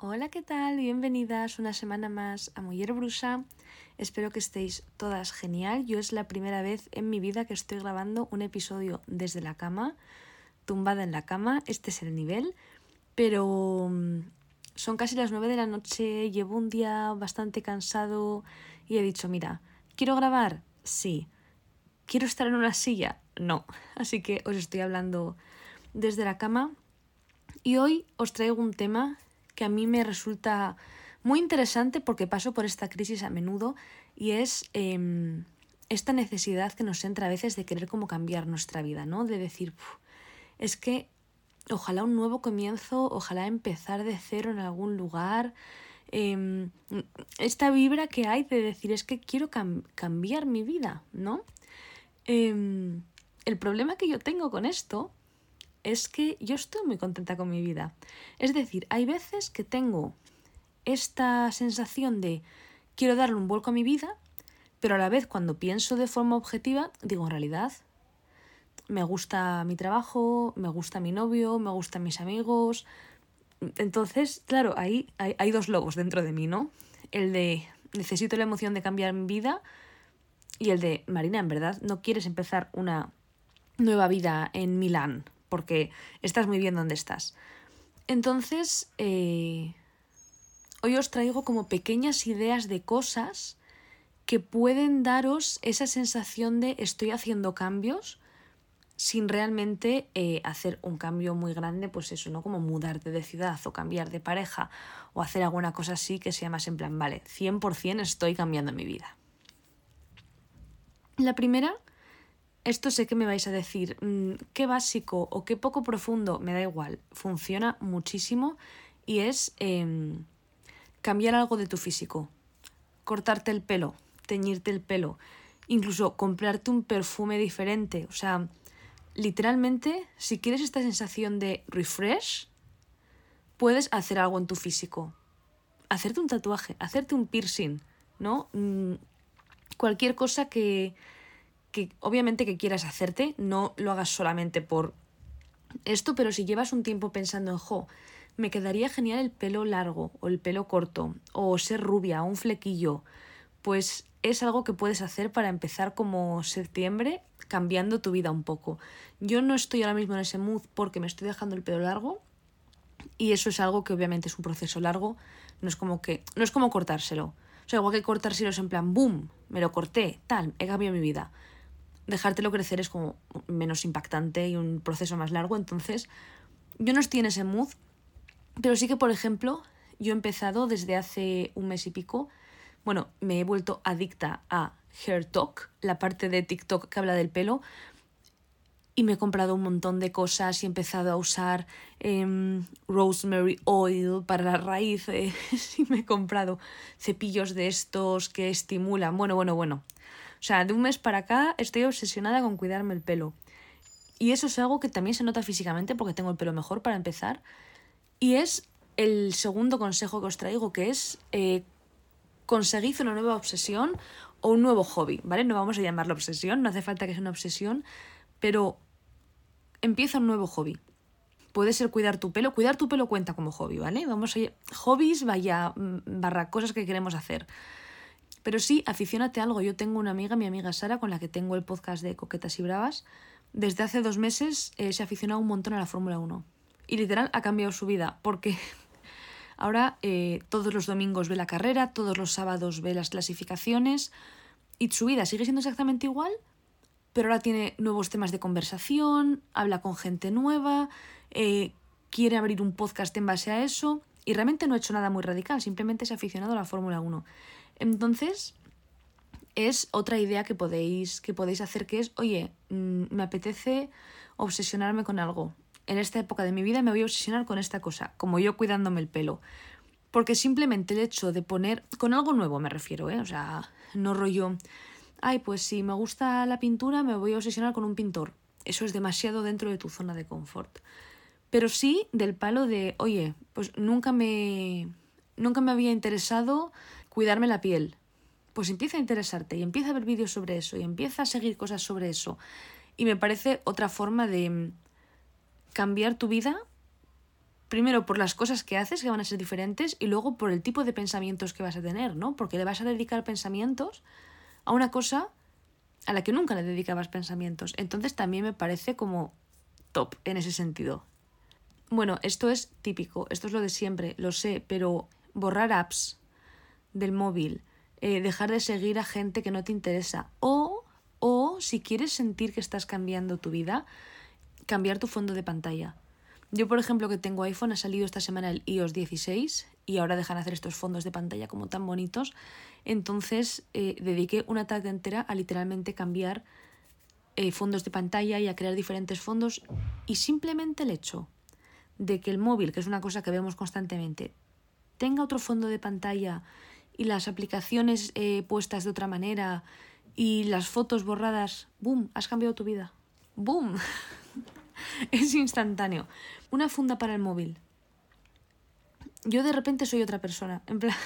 Hola, ¿qué tal? Bienvenidas una semana más a Mujer Brusa. Espero que estéis todas genial. Yo es la primera vez en mi vida que estoy grabando un episodio desde la cama, tumbada en la cama. Este es el nivel, pero mm, son casi las nueve de la noche, llevo un día bastante cansado y he dicho, mira, ¿quiero grabar? Sí. ¿Quiero estar en una silla? No. Así que os estoy hablando desde la cama. Y hoy os traigo un tema que a mí me resulta muy interesante porque paso por esta crisis a menudo y es em, esta necesidad que nos entra a veces de querer como cambiar nuestra vida, ¿no? De decir, es que ojalá un nuevo comienzo, ojalá empezar de cero en algún lugar. Em, esta vibra que hay de decir es que quiero cambiar mi vida, ¿no? Em, el problema que yo tengo con esto es que yo estoy muy contenta con mi vida. Es decir, hay veces que tengo esta sensación de quiero darle un vuelco a mi vida, pero a la vez cuando pienso de forma objetiva, digo, en realidad, me gusta mi trabajo, me gusta mi novio, me gustan mis amigos. Entonces, claro, ahí hay, hay dos lobos dentro de mí, ¿no? El de necesito la emoción de cambiar mi vida y el de, Marina, en verdad, no quieres empezar una nueva vida en Milán porque estás muy bien donde estás. Entonces, eh, hoy os traigo como pequeñas ideas de cosas que pueden daros esa sensación de estoy haciendo cambios sin realmente eh, hacer un cambio muy grande, pues eso, ¿no? Como mudarte de ciudad o cambiar de pareja o hacer alguna cosa así que sea más en plan, vale, 100% estoy cambiando mi vida. La primera esto sé que me vais a decir, mm, qué básico o qué poco profundo, me da igual, funciona muchísimo y es em, cambiar algo de tu físico, cortarte el pelo, teñirte el pelo, incluso comprarte un perfume diferente, o sea, literalmente, si quieres esta sensación de refresh, puedes hacer algo en tu físico, hacerte un tatuaje, hacerte un piercing, ¿no? Mm, cualquier cosa que que obviamente que quieras hacerte, no lo hagas solamente por esto, pero si llevas un tiempo pensando en, jo, me quedaría genial el pelo largo o el pelo corto o ser rubia o un flequillo, pues es algo que puedes hacer para empezar como septiembre cambiando tu vida un poco. Yo no estoy ahora mismo en ese mood porque me estoy dejando el pelo largo y eso es algo que obviamente es un proceso largo, no es como que no es como cortárselo. O sea, igual que cortárselo es en plan, boom, me lo corté, tal, he cambiado mi vida dejártelo crecer es como menos impactante y un proceso más largo. Entonces, yo no estoy en ese mood, pero sí que, por ejemplo, yo he empezado desde hace un mes y pico. Bueno, me he vuelto adicta a Hair Talk, la parte de TikTok que habla del pelo. Y me he comprado un montón de cosas y he empezado a usar em, rosemary oil para las raíces. y me he comprado cepillos de estos que estimulan. Bueno, bueno, bueno. O sea, de un mes para acá estoy obsesionada con cuidarme el pelo. Y eso es algo que también se nota físicamente porque tengo el pelo mejor para empezar. Y es el segundo consejo que os traigo, que es eh, una nueva obsesión o un nuevo hobby, ¿vale? No vamos a llamarlo obsesión, no hace falta que sea una obsesión, pero empieza un nuevo hobby. Puede ser cuidar tu pelo, cuidar tu pelo cuenta como hobby, ¿vale? Vamos a hobbies, vaya, mm, barra cosas que queremos hacer. Pero sí, aficionate a algo. Yo tengo una amiga, mi amiga Sara, con la que tengo el podcast de Coquetas y Bravas. Desde hace dos meses eh, se ha aficionado un montón a la Fórmula 1. Y literal ha cambiado su vida, porque ahora eh, todos los domingos ve la carrera, todos los sábados ve las clasificaciones. Y su vida sigue siendo exactamente igual, pero ahora tiene nuevos temas de conversación, habla con gente nueva, eh, quiere abrir un podcast en base a eso. Y realmente no ha hecho nada muy radical, simplemente se ha aficionado a la Fórmula 1. Entonces, es otra idea que podéis, que podéis hacer que es, oye, mm, me apetece obsesionarme con algo. En esta época de mi vida me voy a obsesionar con esta cosa, como yo cuidándome el pelo. Porque simplemente el hecho de poner, con algo nuevo me refiero, ¿eh? O sea, no rollo, ay, pues si me gusta la pintura me voy a obsesionar con un pintor. Eso es demasiado dentro de tu zona de confort. Pero sí del palo de, oye, pues nunca me, nunca me había interesado cuidarme la piel. Pues empieza a interesarte y empieza a ver vídeos sobre eso y empieza a seguir cosas sobre eso. Y me parece otra forma de mm, cambiar tu vida Primero por las cosas que haces que van a ser diferentes y luego por el tipo de pensamientos que vas a tener, ¿no? Porque le vas a dedicar pensamientos a una cosa a la que nunca le dedicabas pensamientos. Entonces también me parece como top en ese sentido. Bueno, esto es típico, esto es lo de siempre, lo sé, pero borrar apps del móvil, eh, dejar de seguir a gente que no te interesa o, o si quieres sentir que estás cambiando tu vida, cambiar tu fondo de pantalla. Yo, por ejemplo, que tengo iPhone, ha salido esta semana el iOS 16 y ahora dejan hacer estos fondos de pantalla como tan bonitos. Entonces eh, dediqué una tarde entera a literalmente cambiar eh, fondos de pantalla y a crear diferentes fondos y simplemente el hecho de que el móvil, que es una cosa que vemos constantemente, tenga otro fondo de pantalla y las aplicaciones eh, puestas de otra manera y las fotos borradas, ¡boom! Has cambiado tu vida. ¡Boom! es instantáneo. Una funda para el móvil. Yo de repente soy otra persona. En plan,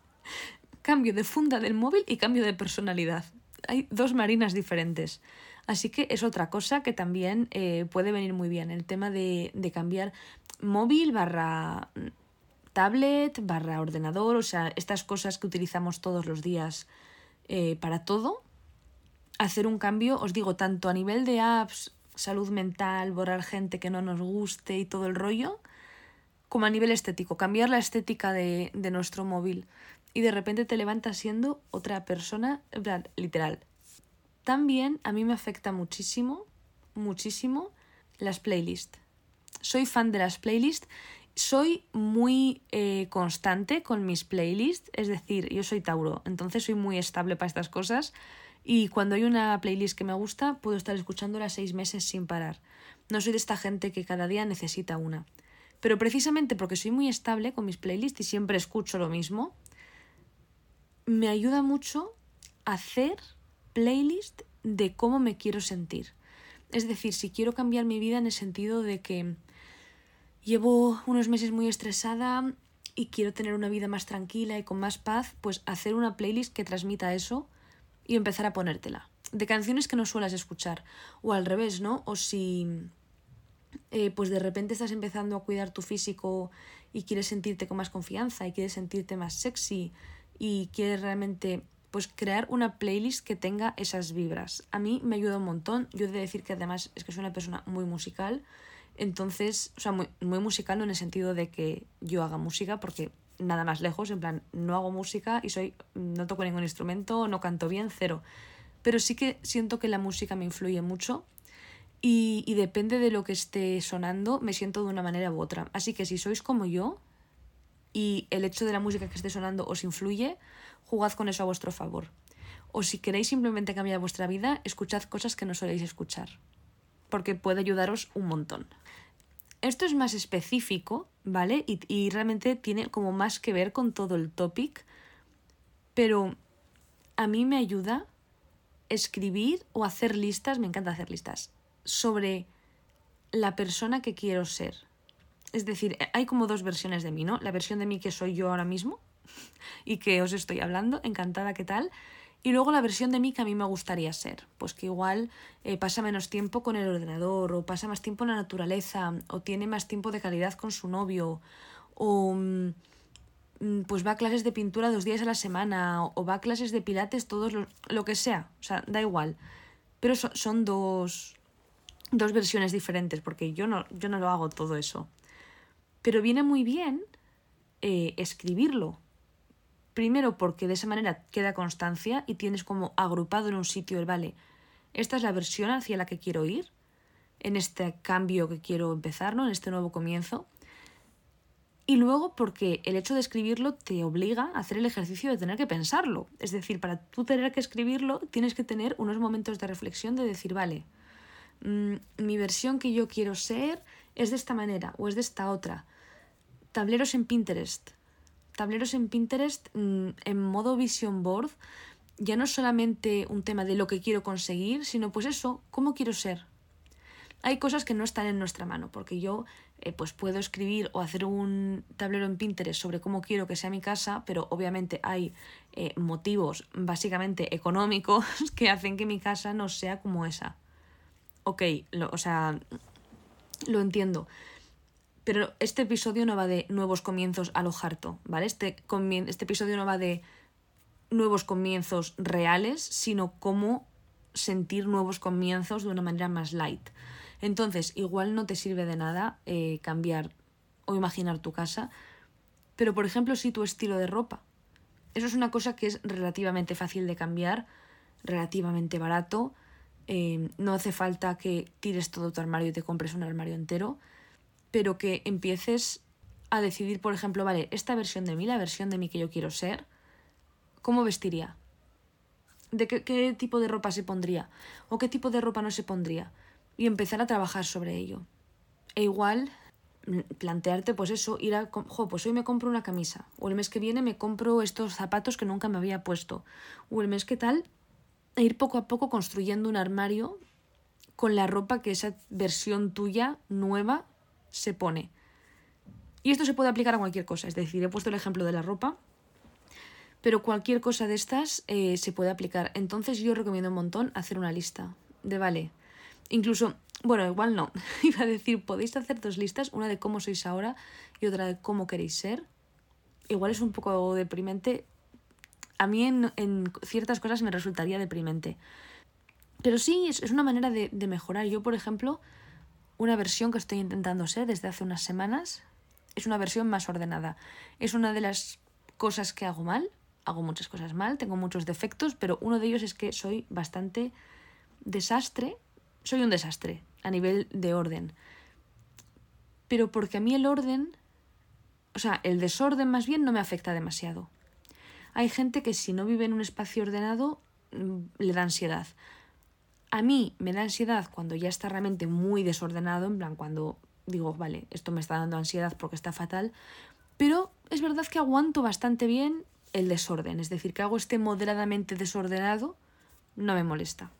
cambio de funda del móvil y cambio de personalidad. Hay dos marinas diferentes. Así que es otra cosa que también eh, puede venir muy bien, el tema de, cambiar móvil barra tablet, barra ordenador, o sea, estas cosas que utilizamos todos los días eh, para todo. Hacer un cambio, os digo, tanto a nivel de apps, salud mental, borrar gente que no nos guste y todo el rollo, como a nivel estético, cambiar la estética de, de nuestro móvil. Y de repente te levantas siendo otra persona, literal, también a mí me afecta muchísimo, muchísimo las playlists. Soy fan de las playlists, soy muy eh, constante con mis playlists, es decir, yo soy Tauro, entonces soy muy estable para estas cosas y cuando hay una playlist que me gusta puedo estar escuchándola seis meses sin parar. No soy de esta gente que cada día necesita una. Pero precisamente porque soy muy estable con mis playlists y siempre escucho lo mismo, me ayuda mucho hacer playlist de cómo me quiero sentir. Es decir, si quiero cambiar mi vida en el sentido de que llevo unos meses muy estresada y quiero tener una vida más tranquila y con más paz, pues hacer una playlist que transmita eso y empezar a ponértela. De canciones que no suelas escuchar. O al revés, ¿no? O si eh, pues de repente estás empezando a cuidar tu físico y quieres sentirte con más confianza y quieres sentirte más sexy y quieres realmente pues crear una playlist que tenga esas vibras. A mí me ayuda un montón. Yo he de decir que además es que soy una persona muy musical. Entonces, o sea, muy, muy musical no en el sentido de que yo haga música, porque nada más lejos, en plan, no hago música y soy, no toco ningún instrumento, no canto bien, cero. Pero sí que siento que la música me influye mucho y, y depende de lo que esté sonando, me siento de una manera u otra. Así que si sois como yo y el hecho de la música que esté sonando os influye, jugad con eso a vuestro favor. O si queréis simplemente cambiar vuestra vida, escuchad cosas que no soléis escuchar, porque puede ayudaros un montón. Esto es más específico, ¿vale? Y, realmente tiene como más que ver con todo el topic, pero a mí me ayuda escribir o hacer listas, me encanta hacer listas, sobre la persona que quiero ser. Es decir, hay como dos versiones de mí, ¿no? La versión de mí que soy yo ahora mismo, y que os estoy hablando, encantada, ¿qué tal? Y luego la versión de mí que a mí me gustaría ser, pues que igual eh, pasa menos tiempo con el ordenador, o pasa más tiempo en la naturaleza, o tiene más tiempo de calidad con su novio, o mm, mm, pues va a clases de pintura dos días a la semana, o va a clases de pilates todos los, lo que sea, o sea, da igual. Pero son dos, dos versiones diferentes, porque yo no, yo no lo hago todo eso. Pero viene muy bien eh, escribirlo, Primero porque de esa manera queda constancia y tienes como agrupado en un sitio el, vale, esta es la versión hacia la que quiero ir, en este cambio que quiero empezar, ¿no? En este nuevo comienzo. Y luego porque el hecho de escribirlo te obliga a hacer el ejercicio de tener que pensarlo. Es decir, para tú tener que escribirlo tienes que tener unos momentos de reflexión de decir, vale, mm, mi versión que yo quiero ser es de esta manera o es de esta otra. Tableros en Pinterest tableros en Pinterest mm, en modo vision board ya no es solamente un tema de lo que quiero conseguir, sino pues eso, cómo quiero ser. Hay cosas que no están en nuestra mano, porque yo eh, pues puedo escribir o hacer un tablero en Pinterest sobre cómo quiero que sea mi casa, pero obviamente hay eh, motivos básicamente económicos que hacen que mi casa no sea como esa. Ok, o sea, lo entiendo. Pero este episodio no va de nuevos comienzos a lo harto, ¿vale? Este, este episodio no va de nuevos comienzos reales, sino cómo sentir nuevos comienzos de una manera más light. Entonces, igual no te sirve de nada eh, cambiar o imaginar tu casa, pero por ejemplo, si tu estilo de ropa. Eso es una cosa que es relativamente fácil de cambiar, relativamente barato. Eh, no hace falta que tires todo tu armario y te compres un armario entero, pero que empieces a decidir, por ejemplo, vale, esta versión de mí, la versión de mí que yo quiero ser, ¿cómo vestiría? ¿De qué, tipo de ropa se pondría? ¿O qué tipo de ropa no se pondría? Y empezar a trabajar sobre ello. E igual plantearte pues eso, ir a, jo, pues hoy me compro una camisa, o el mes que viene me compro estos zapatos que nunca me había puesto, o el mes que tal, e ir poco a poco construyendo un armario con la ropa que esa versión tuya nueva se pone. Y esto se puede aplicar a cualquier cosa, es decir, he puesto el ejemplo de la ropa, pero cualquier cosa de estas eh, se puede aplicar. Entonces yo recomiendo un montón hacer una lista de, vale, incluso, bueno, igual no, iba a decir, podéis hacer dos listas, una de cómo sois ahora y otra de cómo queréis ser. Igual es un poco deprimente. A mí en, en ciertas cosas me resultaría deprimente. Pero sí, es, es una manera de, de mejorar. Yo, por ejemplo, una versión que estoy intentando ser desde hace unas semanas es una versión más ordenada. Es una de las cosas que hago mal. Hago muchas cosas mal, tengo muchos defectos, pero uno de ellos es que soy bastante desastre. Soy un desastre a nivel de orden. Pero porque a mí el orden, o sea, el desorden más bien no me afecta demasiado. Hay gente que si no vive en un espacio ordenado mm, le da ansiedad. A mí me da ansiedad cuando ya está realmente muy desordenado, en plan cuando digo, vale, esto me está dando ansiedad porque está fatal, pero es verdad que aguanto bastante bien el desorden, es decir, que hago este moderadamente desordenado, no me molesta.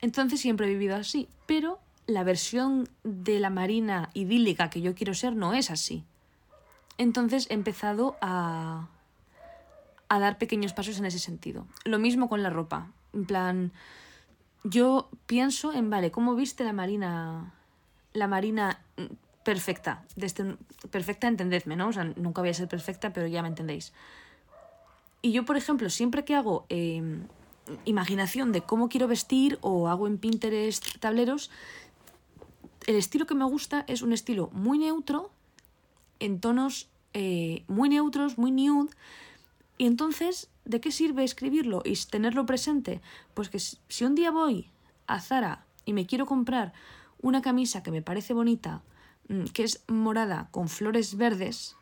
Entonces siempre he vivido así, pero la versión de la marina idílica que yo quiero ser no es así. Entonces he empezado a, a dar pequeños pasos en ese sentido. Lo mismo con la ropa. En plan, yo pienso en, vale, ¿cómo viste la Marina? La Marina mm, perfecta. De este, perfecta, entendedme, ¿no? O sea, nunca voy a ser perfecta, pero ya me entendéis. Y yo, por ejemplo, siempre que hago em, imaginación de cómo quiero vestir o hago en Pinterest tableros, el estilo que me gusta es un estilo muy neutro, en tonos eh, muy neutros, muy nude. Y entonces ¿de qué sirve escribirlo y tenerlo presente? Pues que si un día voy a Zara y me quiero comprar una camisa que me parece bonita, mm, que es morada con flores verdes,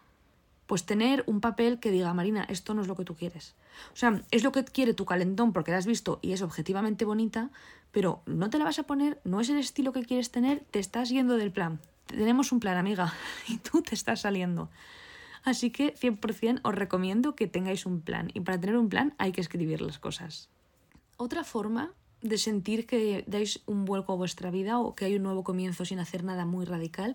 pues tener un papel que diga, Marina, esto no es lo que tú quieres. O sea, es lo que quiere tu calentón porque la has visto y es objetivamente bonita, pero no te la vas a poner, no es el estilo que quieres tener, te estás yendo del plan. Tenemos un plan, amiga, y tú te estás saliendo. Así que 100% os recomiendo que tengáis un plan y para tener un plan hay que escribir las cosas. Otra forma de sentir que dais un vuelco a vuestra vida o que hay un nuevo comienzo sin hacer nada muy radical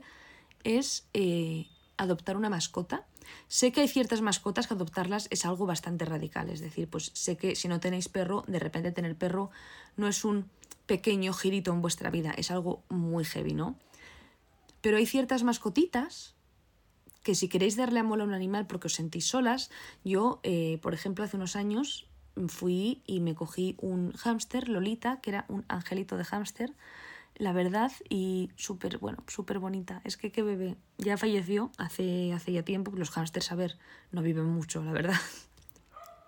es eh, adoptar una mascota. Sé que hay ciertas mascotas que adoptarlas es algo bastante radical, es decir, pues sé que si no tenéis perro, de repente tener perro no es un pequeño girito en vuestra vida, es algo muy heavy, ¿no? Pero hay ciertas mascotitas que si queréis darle amor a un animal porque os sentís solas, yo, eh, por ejemplo, hace unos años fui y me cogí un hámster, Lolita, que era un angelito de hámster, la verdad, y súper, bueno, súper bonita. Es que qué bebé, ya falleció hace, hace ya tiempo, los hámsters, a ver, no viven mucho, la verdad.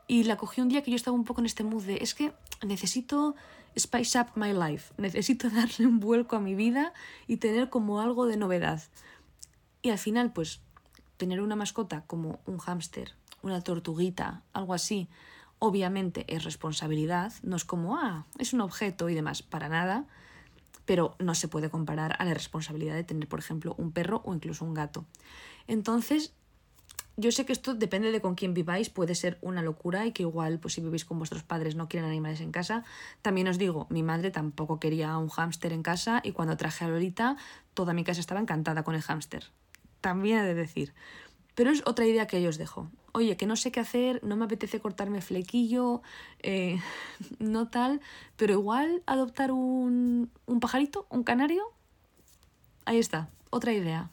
Y la cogí un día que yo estaba un poco en este mood de, es que necesito spice up my life, necesito darle un vuelco a mi vida y tener como algo de novedad. Y al final, pues tener una mascota como un hámster, una tortuguita, algo así, obviamente es responsabilidad, no es como, ah, es un objeto y demás, para nada, pero no se puede comparar a la responsabilidad de tener, por ejemplo, un perro o incluso un gato. Entonces, yo sé que esto depende de con quién viváis, puede ser una locura y que igual, pues si vivís con vuestros padres no quieren animales en casa. También os digo, mi madre tampoco quería un hámster en casa y cuando traje a Lolita, toda mi casa estaba encantada con el hámster también he de decir. Pero es otra idea que yo os dejo. Oye, que no sé qué hacer, no me apetece cortarme flequillo, eh, no tal, pero igual adoptar un, un pajarito, un canario. Ahí está, otra idea.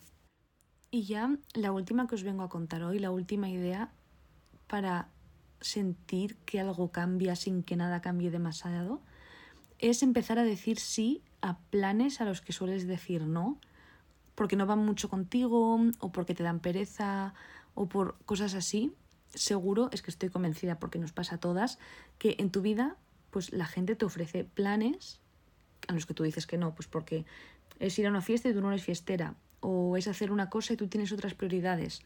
Y ya la última que os vengo a contar hoy, la última idea para sentir que algo cambia sin que nada cambie demasiado, es empezar a decir sí a planes a los que sueles decir no, porque no van mucho contigo o porque te dan pereza o por cosas así. Seguro, es que estoy convencida porque nos pasa a todas, que en tu vida pues la gente te ofrece planes a los que tú dices que no, pues porque es ir a una fiesta y tú no eres fiestera, o es hacer una cosa y tú tienes otras prioridades.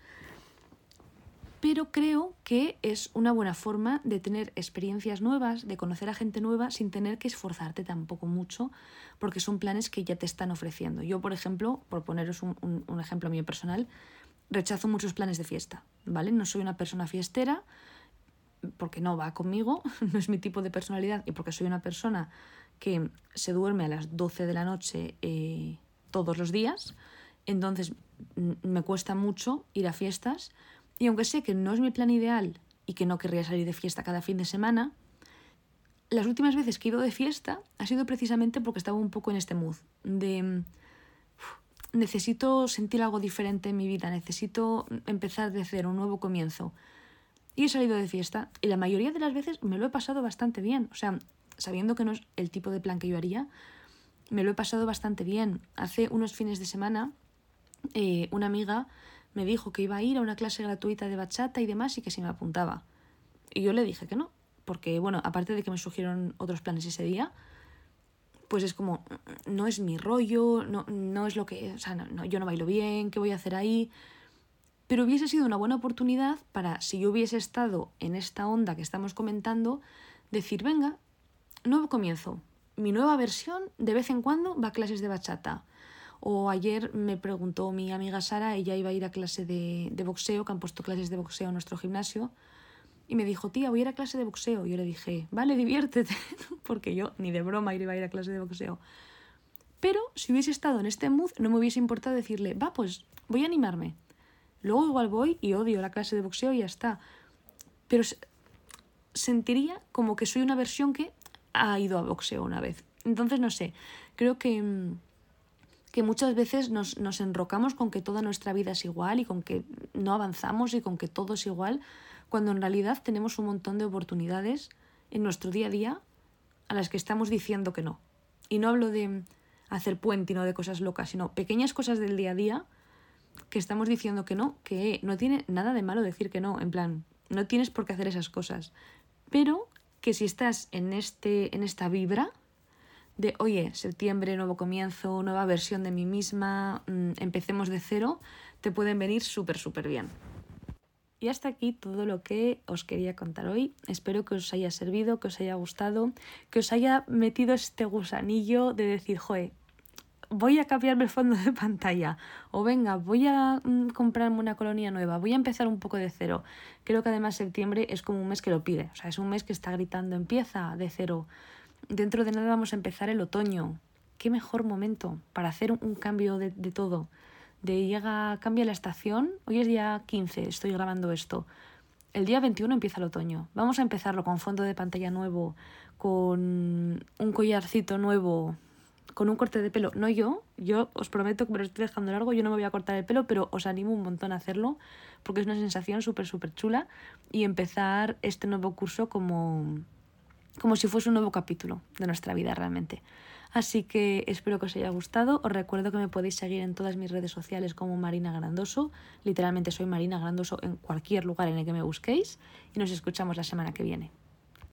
Pero creo que es una buena forma de tener experiencias nuevas, de conocer a gente nueva sin tener que esforzarte tampoco mucho, porque son planes que ya te están ofreciendo. Yo, por ejemplo, por poneros un, un ejemplo mío personal, rechazo muchos planes de fiesta, ¿vale? No soy una persona fiestera porque no va conmigo, no es mi tipo de personalidad y porque soy una persona que se duerme a las 12 de la noche eh, todos los días, entonces me cuesta mucho ir a fiestas y aunque sé que no es mi plan ideal y que no querría salir de fiesta cada fin de semana, las últimas veces que he ido de fiesta ha sido precisamente porque estaba un poco en este mood de necesito sentir algo diferente en mi vida, necesito empezar de cero, un nuevo comienzo. Y he salido de fiesta y la mayoría de las veces me lo he pasado bastante bien. O sea, sabiendo que no es el tipo de plan que yo haría, me lo he pasado bastante bien. Hace unos fines de semana eh, una amiga me dijo que iba a ir a una clase gratuita de bachata y demás y que si me apuntaba. Y yo le dije que no, porque bueno, aparte de que me surgieron otros planes ese día, pues es como, no es mi rollo, no, no es lo que, o sea, no, yo no bailo bien, ¿qué voy a hacer ahí? Pero hubiese sido una buena oportunidad para, si yo hubiese estado en esta onda que estamos comentando, decir, venga, nuevo comienzo. Mi nueva versión de vez en cuando va a clases de bachata. O ayer me preguntó mi amiga Sara, ella iba a ir a clase de, boxeo, que han puesto clases de boxeo en nuestro gimnasio. Y me dijo, tía, voy a ir a clase de boxeo. Y yo le dije, vale, diviértete, porque yo ni de broma iba a ir a clase de boxeo. Pero si hubiese estado en este mood, no me hubiese importado decirle, va, pues voy a animarme. Luego igual voy y odio la clase de boxeo y ya está. Pero sentiría como que soy una versión que ha ido a boxeo una vez. Entonces, no sé, creo que, mm, que muchas veces nos, nos enrocamos con que toda nuestra vida es igual y con que no avanzamos y con que todo es igual, cuando en realidad tenemos un montón de oportunidades en nuestro día a día a las que estamos diciendo que no. Y no hablo de hacer puente y no de cosas locas, sino pequeñas cosas del día a día que estamos diciendo que no, que no tiene nada de malo decir que no, en plan, no tienes por qué hacer esas cosas. Pero que si estás en, este, en esta vibra de, oye, septiembre, nuevo comienzo, nueva versión de mí misma, mm, empecemos de cero, te pueden venir súper, súper bien. Y hasta aquí todo lo que os quería contar hoy. Espero que os haya servido, que os haya gustado, que os haya metido este gusanillo de decir, joe, voy a cambiarme el fondo de pantalla o venga, voy a mm, comprarme una colonia nueva, voy a empezar un poco de cero. Creo que además septiembre es como un mes que lo pide, o sea, es un mes que está gritando empieza de cero. Dentro de nada vamos a empezar el otoño. Qué mejor momento para hacer un cambio de, de todo. De llega, cambia la estación, hoy es día 15, estoy grabando esto. El día 21 empieza el otoño. Vamos a empezarlo con fondo de pantalla nuevo, con un collarcito nuevo, con un corte de pelo. No yo, yo os prometo que me lo estoy dejando largo, yo no me voy a cortar el pelo, pero os animo un montón a hacerlo porque es una sensación súper, súper chula y empezar este nuevo curso como, como si fuese un nuevo capítulo de nuestra vida realmente. Así que espero que os haya gustado. Os recuerdo que me podéis seguir en todas mis redes sociales como Marina Grandoso. Literalmente soy Marina Grandoso en cualquier lugar en el que me busquéis. Y nos escuchamos la semana que viene.